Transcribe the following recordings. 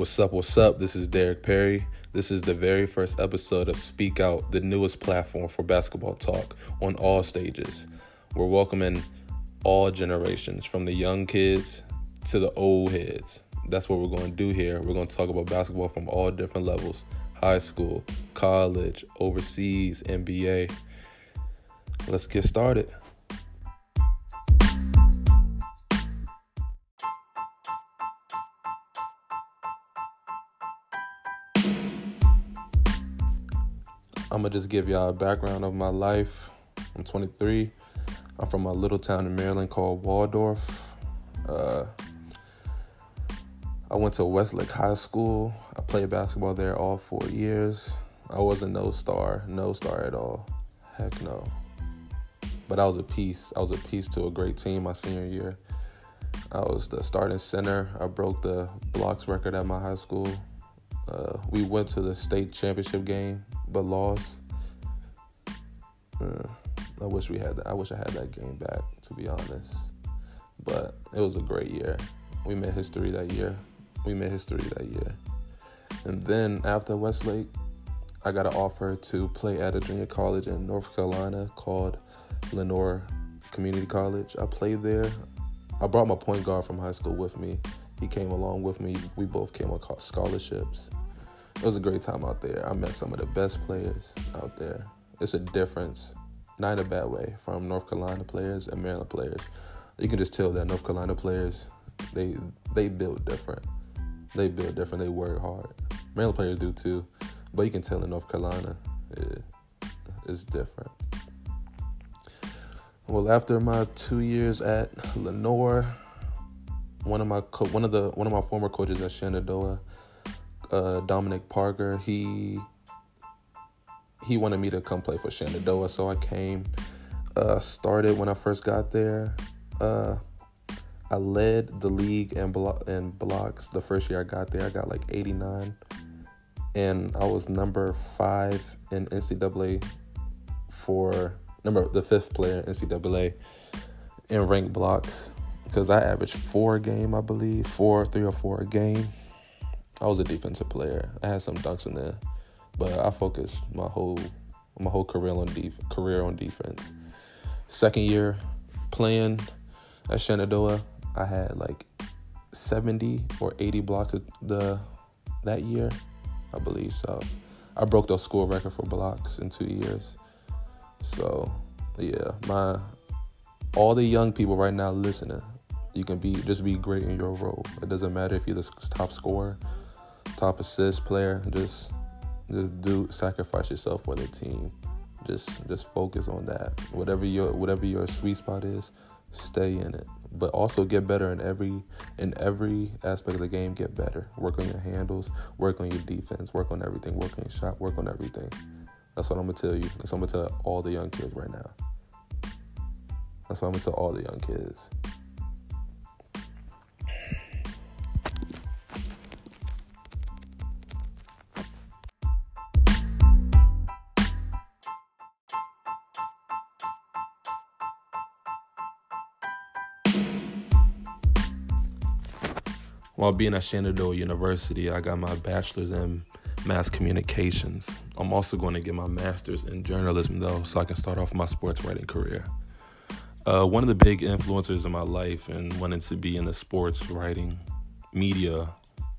What's up? What's up? This is Derek Perry. This is the very first episode of Speak Out, the newest platform for basketball talk on all stages. We're welcoming all generations, from the young kids to the old heads. That's what we're going to do here. We're going to talk about basketball from all different levels high school, college, overseas, NBA. Let's get started. I'm gonna just give y'all a background of my life. I'm 23. I'm from a little town in Maryland called Waldorf. Uh, I went to Westlake High School. I played basketball there all four years. I wasn't no star, no star at all. Heck no. But I was a piece. I was a piece to a great team my senior year. I was the starting center. I broke the blocks record at my high school. Uh, we went to the state championship game, but lost. Uh, I wish we had that. I wish I had that game back, to be honest. But it was a great year. We made history that year. We made history that year. And then after Westlake, I got an offer to play at a junior college in North Carolina called Lenoir Community College. I played there. I brought my point guard from high school with me. He came along with me. We both came on scholarships. It was a great time out there. I met some of the best players out there. It's a difference, not in a bad way, from North Carolina players and Maryland players. You can just tell that North Carolina players, they they build different. They build different. They work hard. Maryland players do too, but you can tell in North Carolina, it, it's different. Well, after my two years at Lenoir, one of my co- one of the one of my former coaches at Shenandoah uh, Dominic Parker, he he wanted me to come play for Shenandoah, so I came. Uh, started when I first got there. Uh, I led the league in, blo- in blocks the first year I got there. I got like 89, and I was number five in NCAA for number the fifth player in NCAA in ranked blocks because I averaged four a game, I believe, four, three or four a game. I was a defensive player. I had some dunks in there, but I focused my whole my whole career on def- career on defense. Second year playing at Shenandoah, I had like 70 or 80 blocks the that year, I believe so. I broke the school record for blocks in two years. So yeah, my all the young people right now listening, you can be just be great in your role. It doesn't matter if you're the top scorer top assist player. Just just do sacrifice yourself for the team. Just just focus on that. Whatever your whatever your sweet spot is, stay in it. But also get better in every in every aspect of the game. Get better. Work on your handles. Work on your defense. Work on everything. Work on your shot. Work on everything. That's what I'm gonna tell you. That's what I'm gonna tell all the young kids right now. That's what I'm gonna tell all the young kids. While being at Shenandoah University, I got my bachelor's in mass communications. I'm also going to get my master's in journalism, though, so I can start off my sports writing career. Uh, one of the big influencers in my life and wanting to be in the sports writing media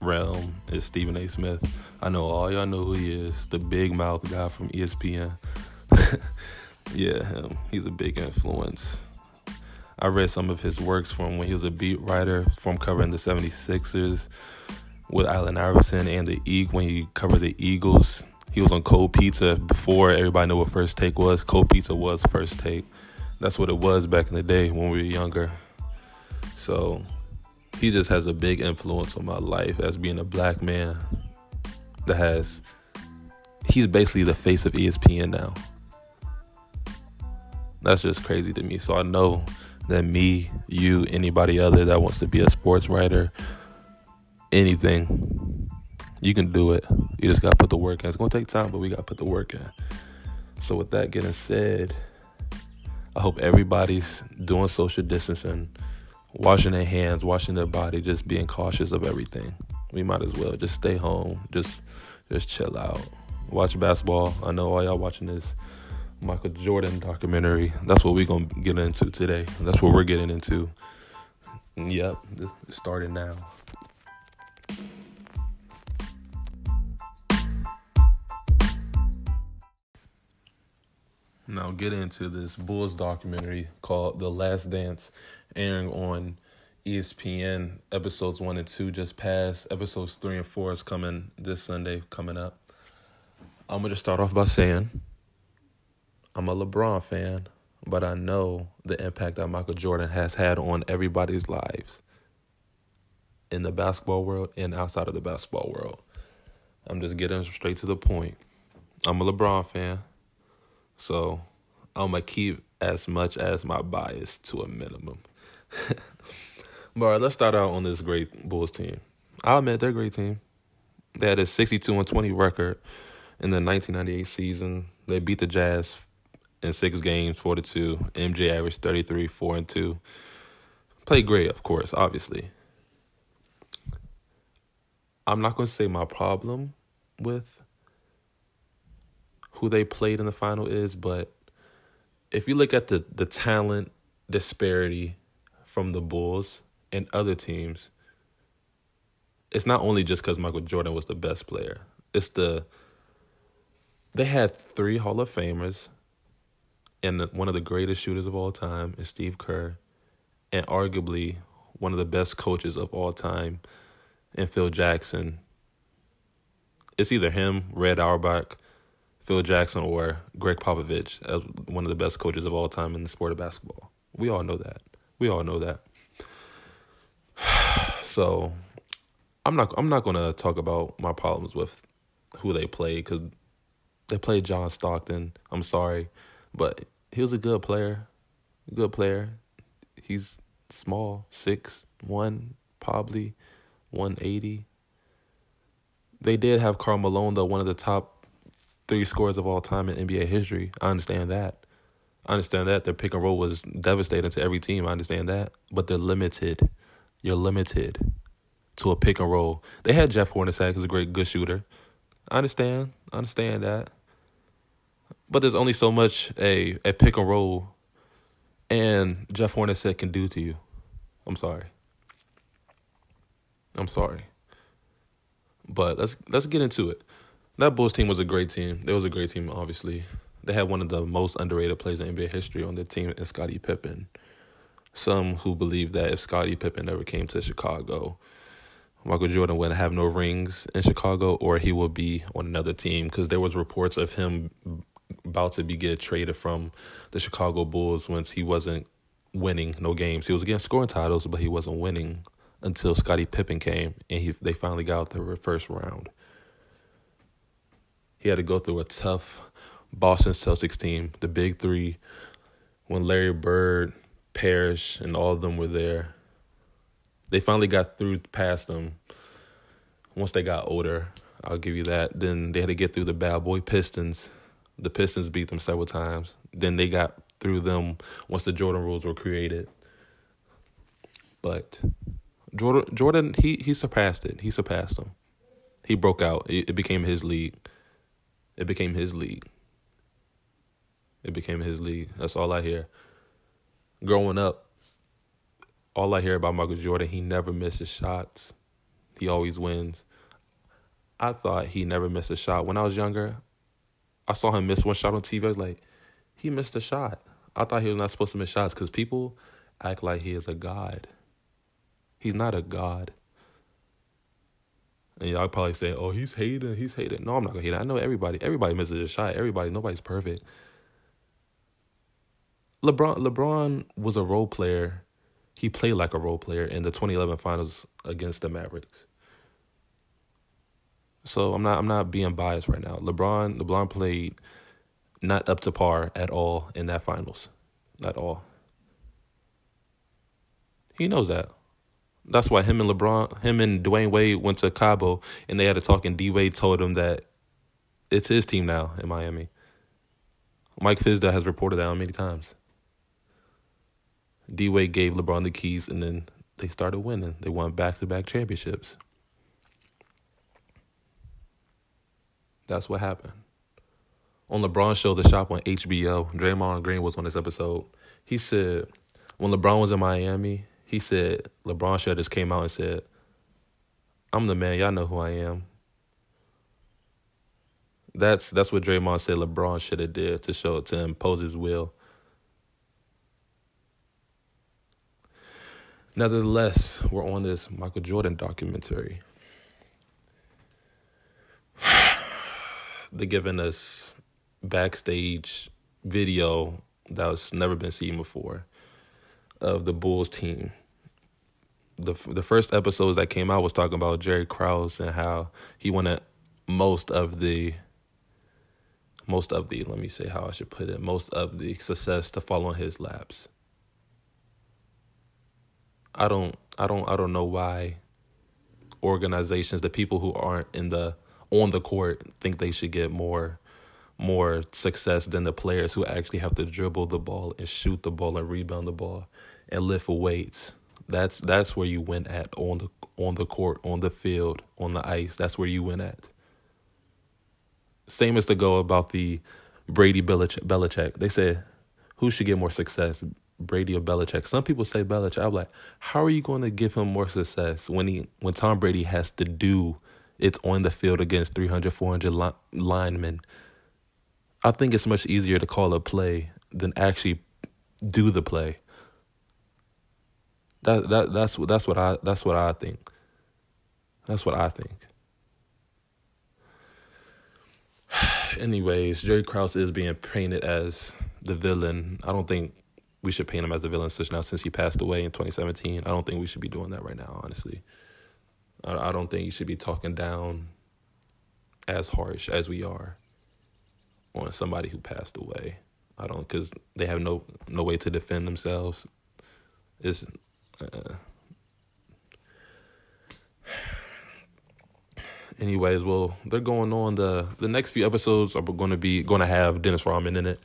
realm is Stephen A. Smith. I know all y'all know who he is, the big mouth guy from ESPN. yeah, him. He's a big influence. I read some of his works from when he was a beat writer from covering the 76ers with Allen Iverson and the Eagle when he covered the Eagles. He was on Cold Pizza before everybody knew what First Take was. Cold Pizza was First Take. That's what it was back in the day when we were younger. So he just has a big influence on my life as being a black man that has he's basically the face of ESPN now. That's just crazy to me. So I know than me, you, anybody other that wants to be a sports writer, anything, you can do it. You just gotta put the work in. It's gonna take time, but we gotta put the work in. So with that getting said, I hope everybody's doing social distancing, washing their hands, washing their body, just being cautious of everything. we might as well just stay home, just just chill out, watch basketball. I know all y'all watching this Michael Jordan documentary. That's what we're gonna get into today. That's what we're getting into. Yep, it's starting now. Now get into this Bulls documentary called The Last Dance, airing on ESPN. Episodes one and two just passed. Episodes three and four is coming this Sunday, coming up. I'm gonna start off by saying I'm a LeBron fan, but I know the impact that Michael Jordan has had on everybody's lives in the basketball world and outside of the basketball world. I'm just getting straight to the point. I'm a LeBron fan. So I'm gonna keep as much as my bias to a minimum. but let's start out on this great Bulls team. I'll admit they're a great team. They had a 62 and 20 record in the 1998 season. They beat the Jazz in six games, four to two. MJ averaged 33, four and two. Played great, of course, obviously. I'm not going to say my problem with who they played in the final is, but if you look at the the talent disparity from the Bulls and other teams, it's not only just because Michael Jordan was the best player. It's the they had three Hall of Famers and the, one of the greatest shooters of all time is Steve Kerr, and arguably one of the best coaches of all time, and Phil Jackson. It's either him, Red Auerbach, Phil Jackson or Gregg Popovich as one of the best coaches of all time in the sport of basketball. We all know that. We all know that. So, I'm not. I'm not going to talk about my problems with who they played because they played John Stockton. I'm sorry, but he was a good player. Good player. He's small, six one, probably one eighty. They did have Karl Malone though, one of the top three scores of all time in NBA history. I understand that. I understand that their pick and roll was devastating to every team. I understand that, but they're limited. You're limited to a pick and roll. They had Jeff Hornacek, who's a great good shooter. I understand. I understand that. But there's only so much a a pick and roll and Jeff Hornacek can do to you. I'm sorry. I'm sorry. But let's let's get into it that Bulls team was a great team. They was a great team, obviously. They had one of the most underrated players in NBA history on their team in Scottie Pippen. Some who believe that if Scottie Pippen ever came to Chicago, Michael Jordan wouldn't have no rings in Chicago, or he would be on another team because there was reports of him about to be get traded from the Chicago Bulls once he wasn't winning no games. He was against scoring titles, but he wasn't winning until Scottie Pippen came and he they finally got out the first round. He had to go through a tough Boston Celtics team, the big three, when Larry Bird, Parish, and all of them were there. They finally got through past them once they got older. I'll give you that. Then they had to get through the bad boy Pistons. The Pistons beat them several times. Then they got through them once the Jordan rules were created. But Jordan, Jordan, he he surpassed it. He surpassed them. He broke out. It, it became his league. It became his league. It became his league. That's all I hear. Growing up, all I hear about Michael Jordan, he never misses shots. He always wins. I thought he never missed a shot. When I was younger, I saw him miss one shot on TV. I was like, he missed a shot. I thought he was not supposed to miss shots because people act like he is a god. He's not a god. And y'all probably say, "Oh, he's hating. He's hating." No, I'm not gonna hate. I know everybody. Everybody misses a shot. Everybody. Nobody's perfect. LeBron. LeBron was a role player. He played like a role player in the 2011 Finals against the Mavericks. So I'm not. I'm not being biased right now. LeBron. LeBron played not up to par at all in that Finals. At all. He knows that. That's why him and LeBron, him and Dwyane Wade went to Cabo and they had a talk, and D Wade told him that it's his team now in Miami. Mike Fizdale has reported that many times. D Wade gave LeBron the keys, and then they started winning. They won back to back championships. That's what happened. On LeBron show, the shop on HBO, Draymond Green was on this episode. He said when LeBron was in Miami, he said LeBron should just came out and said, "I'm the man. Y'all know who I am." That's that's what Draymond said LeBron should have did to show to impose his will. Nevertheless, we're on this Michael Jordan documentary. They're giving us backstage video that was never been seen before of the Bulls team. The the first episodes that came out was talking about Jerry Krause and how he wanted most of the most of the let me say how I should put it most of the success to fall on his laps. I don't I don't I don't know why organizations, the people who aren't in the on the court think they should get more more success than the players who actually have to dribble the ball and shoot the ball and rebound the ball and lift weights. That's that's where you win at on the on the court, on the field, on the ice. That's where you win at. Same as to go about the Brady Belichick. They said who should get more success, Brady or Belichick. Some people say Belichick. I'm like, how are you going to give him more success when he when Tom Brady has to do it's on the field against 300, 400 li- linemen? I think it's much easier to call a play than actually do the play. That that that's that's what I that's what I think. That's what I think. Anyways, Jerry Krause is being painted as the villain. I don't think we should paint him as the villain since now since he passed away in 2017. I don't think we should be doing that right now, honestly. I, don't think you should be talking down as harsh as we are on somebody who passed away. I don't because they have no no way to defend themselves. It's uh, anyways, well, they're going on the the next few episodes are going to be going to have Dennis Rodman in it.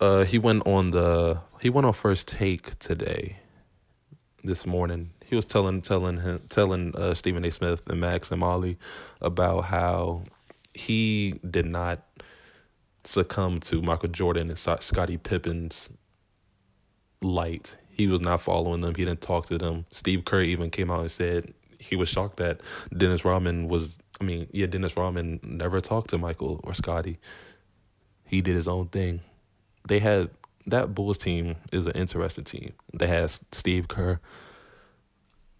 Uh, he went on the he went on first take today, this morning. He was telling telling him telling uh, Stephen A. Smith and Max and Molly about how he did not succumb to Michael Jordan and Scottie Pippen's light. He was not following them. He didn't talk to them. Steve Kerr even came out and said he was shocked that Dennis Rodman was. I mean, yeah, Dennis Rodman never talked to Michael or Scottie. He did his own thing they had that Bulls team is an interesting team. They had Steve Kerr.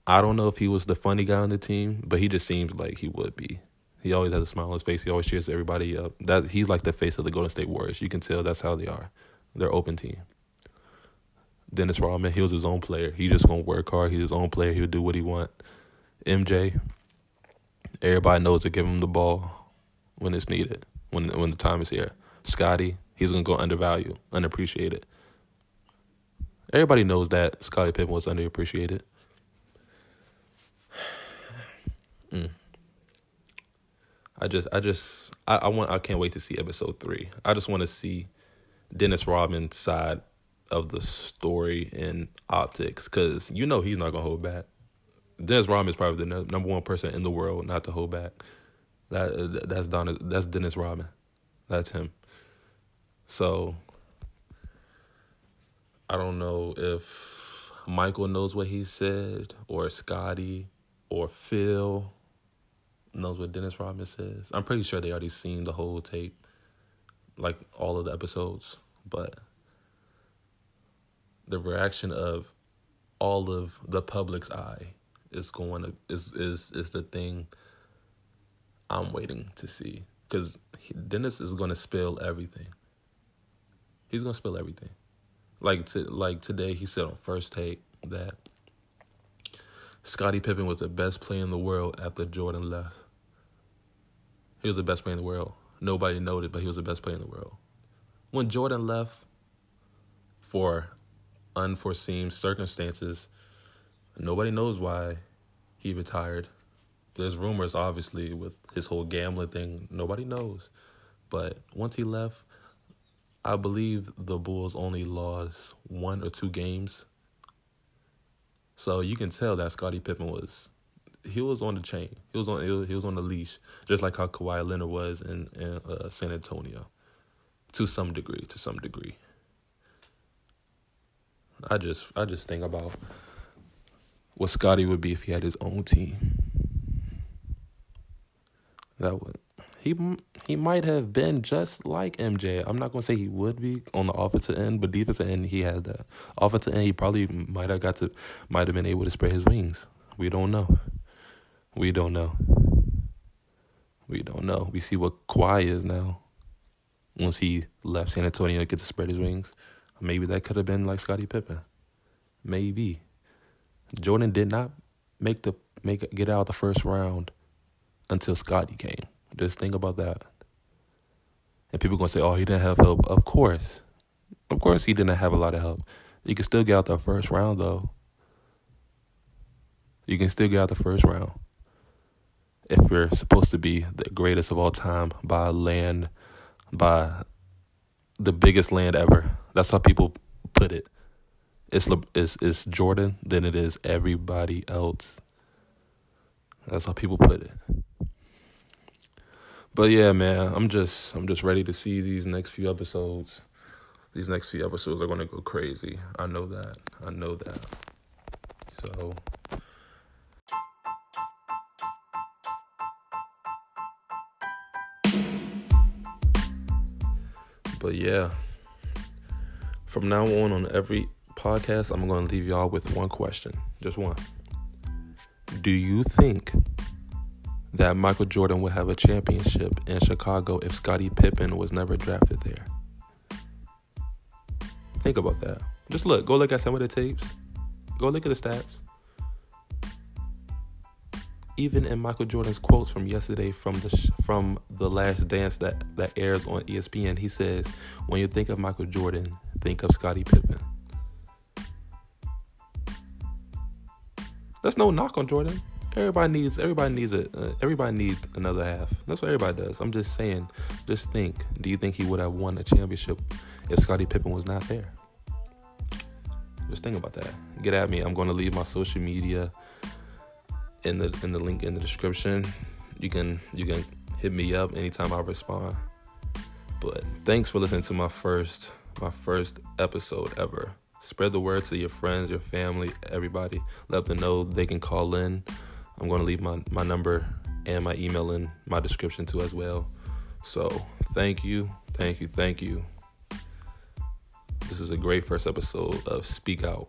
I don't know if he was the funny guy on the team, but he just seems like he would be. He always has a smile on his face. He always cheers everybody up. That he's like the face of the Golden State Warriors. You can tell that's how they are. They're open team. Dennis Rodman, he was his own player. He just gonna work hard. He's his own player. He'll do what he want. MJ, everybody knows to give him the ball when it's needed, when when the time is here. Scottie, he's gonna go undervalued, unappreciated. Everybody knows that Scottie Pippen was underappreciated. I just, I just, I, I want, I can't wait to see episode three. I just want to see Dennis Rodman's side of the story and optics, because you know he's not gonna hold back. Dennis Rodman is probably the number one person in the world not to hold back. That that's Don, that's Dennis Rodman. That's him. So I don't know if Michael knows what he said, or Scottie or Phil knows what Dennis Rodman says. I'm pretty sure they already seen the whole tape, like all of the episodes, but the reaction of all of the public's eye is going to is is is the thing I'm waiting to see because Dennis is going to spill everything. He's gonna spill everything. Like to like today, he said on first take that Scottie Pippen was the best player in the world after Jordan left. He was the best player in the world. Nobody noted, but he was the best player in the world. When Jordan left for unforeseen circumstances, nobody knows why he retired. There's rumors, obviously, with his whole gambling thing. Nobody knows. But once he left, I believe the Bulls only lost one or two games. So you can tell that Scottie Pippen was he was on the chain. He was on he was on the leash, just like how Kawhi Leonard was in in uh, San Antonio, to some degree. To some degree. I just I just think about what Scottie would be if he had his own team. That would he he might have been just like MJ. I'm not gonna say he would be on the offensive end, but defensive end he has that. Offensive end he probably might have got to might have been able to spread his wings. We don't know. We don't know. We don't know. We see what Kawhi is now. Once he left San Antonio to get to spread his wings, maybe that could have been like Scottie Pippen. Maybe. Jordan did not make the make get out the first round until Scottie came. Just think about that. And people gonna say, "Oh, he didn't have help." Of course, of course, he didn't have a lot of help. You can still get out the first round, though. You can still get out the first round. If we're supposed to be the greatest of all time by land, by the biggest land ever, that's how people put it. It's it's it's Jordan, then it is everybody else. That's how people put it. But yeah, man, I'm just I'm just ready to see these next few episodes. These next few episodes are gonna go crazy. I know that. I know that. So But yeah. From now on on every podcast, I'm going to leave y'all with one question. Just one. Do you think that Michael Jordan would have a championship in Chicago if Scottie Pippen was never drafted there. Think about that. Just look, go look at some of the tapes. Go look at the stats. Even in Michael Jordan's quotes from yesterday from the sh- from the Last Dance that that airs on ESPN, he says, "When you think of Michael Jordan, think of Scottie Pippen." That's no knock on Jordan. Everybody needs everybody needs a uh, everybody needs another half. That's what everybody does. I'm just saying. Just think. Do you think he would have won a championship if Scottie Pippen was not there? Just think about that. Get at me. I'm going to leave my social media in the in the link in the description. You can you can hit me up anytime I respond. But thanks for listening to my first my first episode ever. Spread the word to your friends, your family, everybody. Let them know they can call in. I'm going to leave my, my number and my email in my description too as well. So thank you, thank you, thank you. This is a great first episode of Speak Out.